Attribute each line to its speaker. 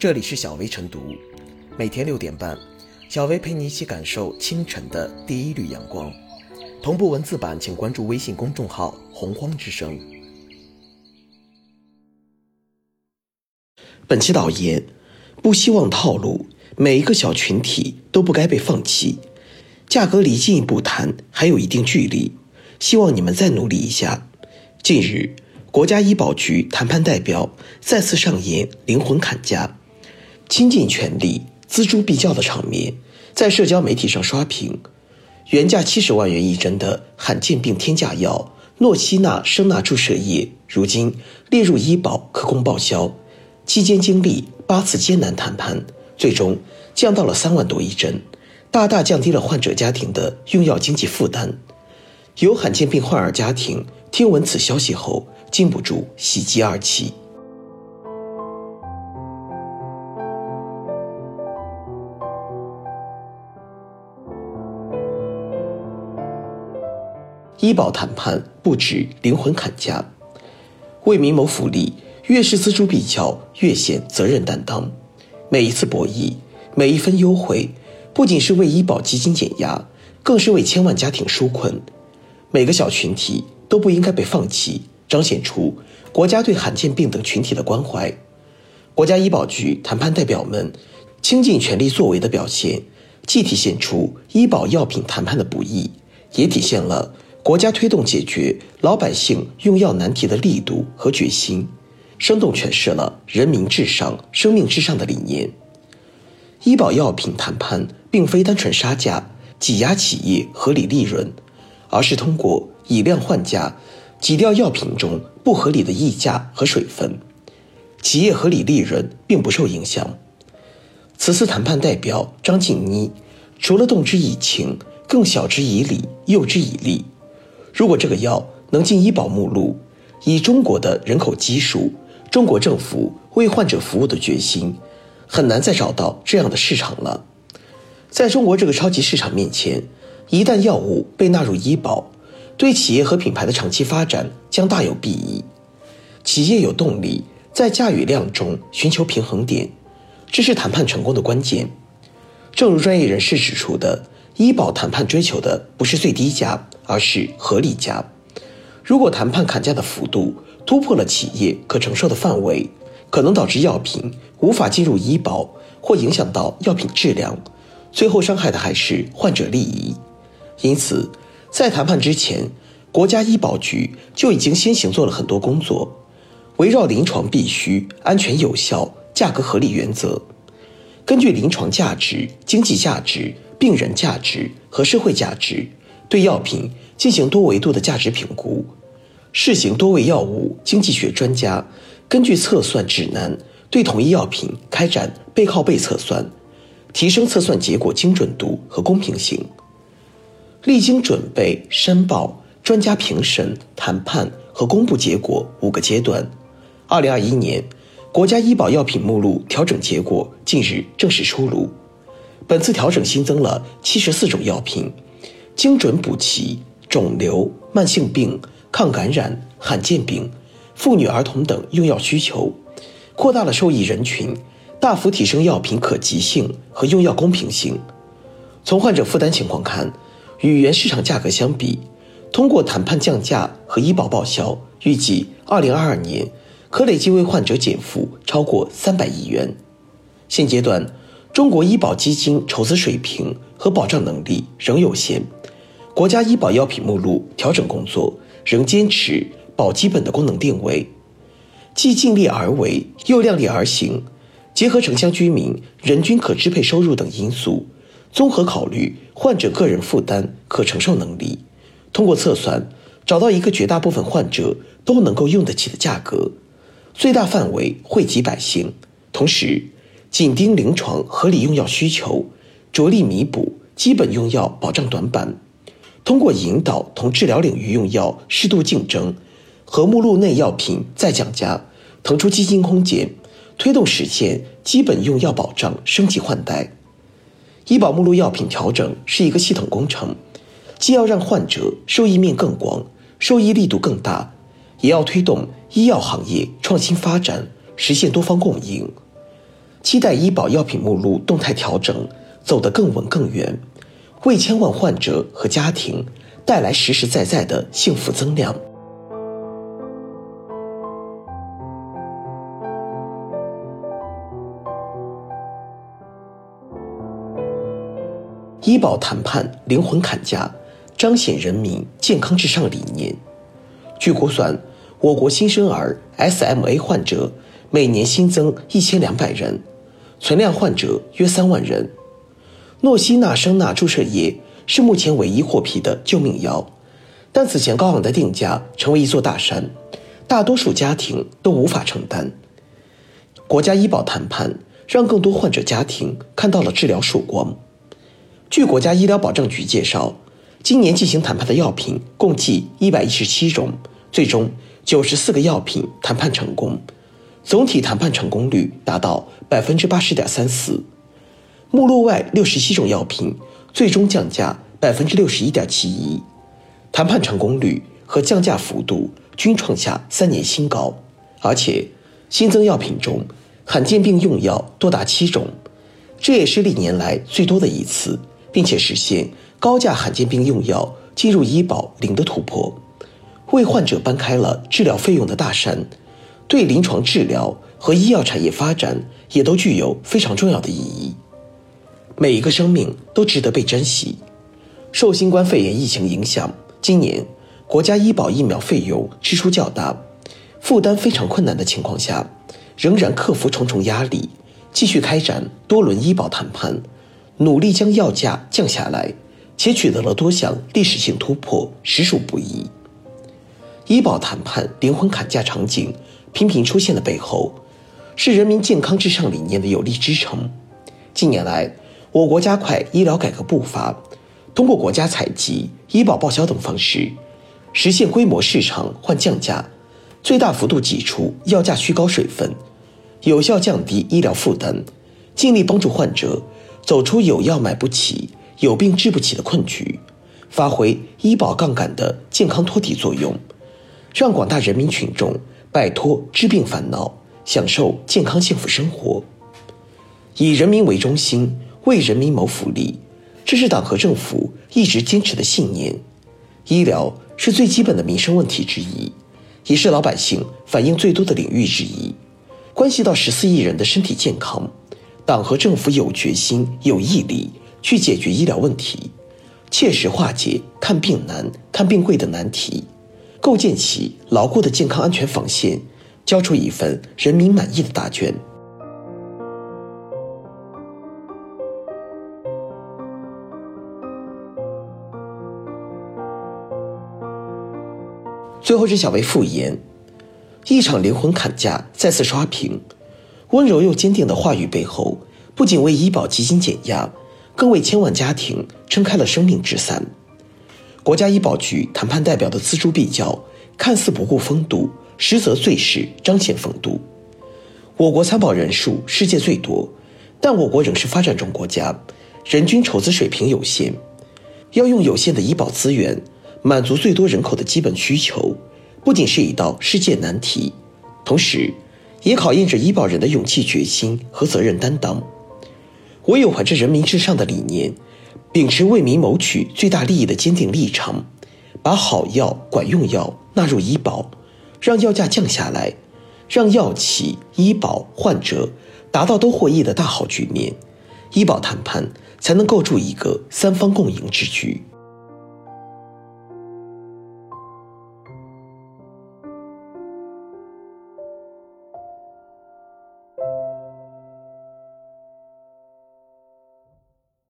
Speaker 1: 这里是小薇晨读，每天六点半，小薇陪你一起感受清晨的第一缕阳光。同步文字版，请关注微信公众号“洪荒之声”。本期导言：不希望套路，每一个小群体都不该被放弃。价格离进一步谈还有一定距离，希望你们再努力一下。近日，国家医保局谈判代表再次上演灵魂砍价、倾尽全力锱铢必较的场面，在社交媒体上刷屏。原价七十万元一针的罕见病天价药诺西那生钠注射液，如今列入医保可供报销。期间经历八次艰难谈判，最终降到了三万多一针，大大降低了患者家庭的用药经济负担。有罕见病患儿家庭听闻此消息后，禁不住喜极而泣。医保谈判不止灵魂砍价，为民谋福利，越是锱铢必较，越显责任担当。每一次博弈，每一分优惠，不仅是为医保基金减压，更是为千万家庭纾困。每个小群体都不应该被放弃，彰显出国家对罕见病等群体的关怀。国家医保局谈判代表们倾尽全力作为的表现，既体现出医保药品谈判的不易，也体现了。国家推动解决老百姓用药难题的力度和决心，生动诠释了“人民至上、生命至上”的理念。医保药品谈判并非单纯杀价、挤压企业合理利润，而是通过以量换价，挤掉药品中不合理的溢价和水分，企业合理利润并不受影响。此次谈判代表张静妮，除了动之以情，更晓之以理，诱之以利。如果这个药能进医保目录，以中国的人口基数，中国政府为患者服务的决心，很难再找到这样的市场了。在中国这个超级市场面前，一旦药物被纳入医保，对企业和品牌的长期发展将大有裨益。企业有动力在价与量中寻求平衡点，这是谈判成功的关键。正如专业人士指出的。医保谈判追求的不是最低价，而是合理价。如果谈判砍价的幅度突破了企业可承受的范围，可能导致药品无法进入医保，或影响到药品质量，最后伤害的还是患者利益。因此，在谈判之前，国家医保局就已经先行做了很多工作，围绕临床必须、安全有效、价格合理原则，根据临床价值、经济价值。病人价值和社会价值，对药品进行多维度的价值评估。试行多位药物经济学专家根据测算指南，对同一药品开展背靠背测算，提升测算结果精准度和公平性。历经准备、申报、专家评审、谈判和公布结果五个阶段，二零二一年国家医保药品目录调整结果近日正式出炉。本次调整新增了七十四种药品，精准补齐肿瘤、慢性病、抗感染、罕见病、妇女儿童等用药需求，扩大了受益人群，大幅提升药品可及性和用药公平性。从患者负担情况看，与原市场价格相比，通过谈判降价和医保报销，预计二零二二年可累计为患者减负超过三百亿元。现阶段。中国医保基金筹资水平和保障能力仍有限，国家医保药品目录调整工作仍坚持保基本的功能定位，既尽力而为又量力而行，结合城乡居民人均可支配收入等因素，综合考虑患者个人负担可承受能力，通过测算找到一个绝大部分患者都能够用得起的价格，最大范围惠及百姓，同时。紧盯临床合理用药需求，着力弥补基本用药保障短板。通过引导同治疗领域用药适度竞争，和目录内药品再降价，腾出基金空间，推动实现基本用药保障升级换代。医保目录药品调整是一个系统工程，既要让患者受益面更广，受益力度更大，也要推动医药行业创新发展，实现多方共赢。期待医保药品目录动态调整走得更稳更远，为千万患者和家庭带来实实在在的幸福增量。医保谈判灵魂砍价，彰显人民健康至上理念。据估算，我国新生儿 SMA 患者每年新增一千两百人，存量患者约三万人。诺西那生钠注射液是目前唯一获批的救命药，但此前高昂的定价成为一座大山，大多数家庭都无法承担。国家医保谈判让更多患者家庭看到了治疗曙光。据国家医疗保障局介绍，今年进行谈判的药品共计一百一十七种，最终九十四个药品谈判成功，总体谈判成功率达到百分之八十点三四。目录外六十七种药品最终降价百分之六十一点七一，谈判成功率和降价幅度均创下三年新高，而且新增药品中罕见病用药多达七种，这也是历年来最多的一次。并且实现高价罕见病用药进入医保零的突破，为患者搬开了治疗费用的大山，对临床治疗和医药产业发展也都具有非常重要的意义。每一个生命都值得被珍惜。受新冠肺炎疫情影响，今年国家医保疫苗费用支出较大，负担非常困难的情况下，仍然克服重重压力，继续开展多轮医保谈判。努力将药价降下来，且取得了多项历史性突破，实属不易。医保谈判灵魂砍价场景频频出现的背后，是人民健康至上理念的有力支撑。近年来，我国加快医疗改革步伐，通过国家采集、医保报销等方式，实现规模市场换降价，最大幅度挤出药价虚高水分，有效降低医疗负担，尽力帮助患者。走出有药买不起、有病治不起的困局，发挥医保杠杆的健康托底作用，让广大人民群众摆脱治病烦恼，享受健康幸福生活。以人民为中心，为人民谋福利，这是党和政府一直坚持的信念。医疗是最基本的民生问题之一，也是老百姓反映最多的领域之一，关系到十四亿人的身体健康。党和政府有决心、有毅力去解决医疗问题，切实化解看病难、看病贵的难题，构建起牢固的健康安全防线，交出一份人民满意的答卷。最后是小薇复言，一场灵魂砍价再次刷屏。温柔又坚定的话语背后，不仅为医保基金减压，更为千万家庭撑开了生命之伞。国家医保局谈判代表的锱铢必较，看似不顾风度，实则最是彰显风度。我国参保人数世界最多，但我国仍是发展中国家，人均筹资水平有限，要用有限的医保资源满足最多人口的基本需求，不仅是一道世界难题，同时。也考验着医保人的勇气、决心和责任担当。唯有怀着人民至上的理念，秉持为民谋取最大利益的坚定立场，把好药、管用药纳入医保，让药价降下来，让药企、医保、患者达到都获益的大好局面，医保谈判才能构筑一个三方共赢之局。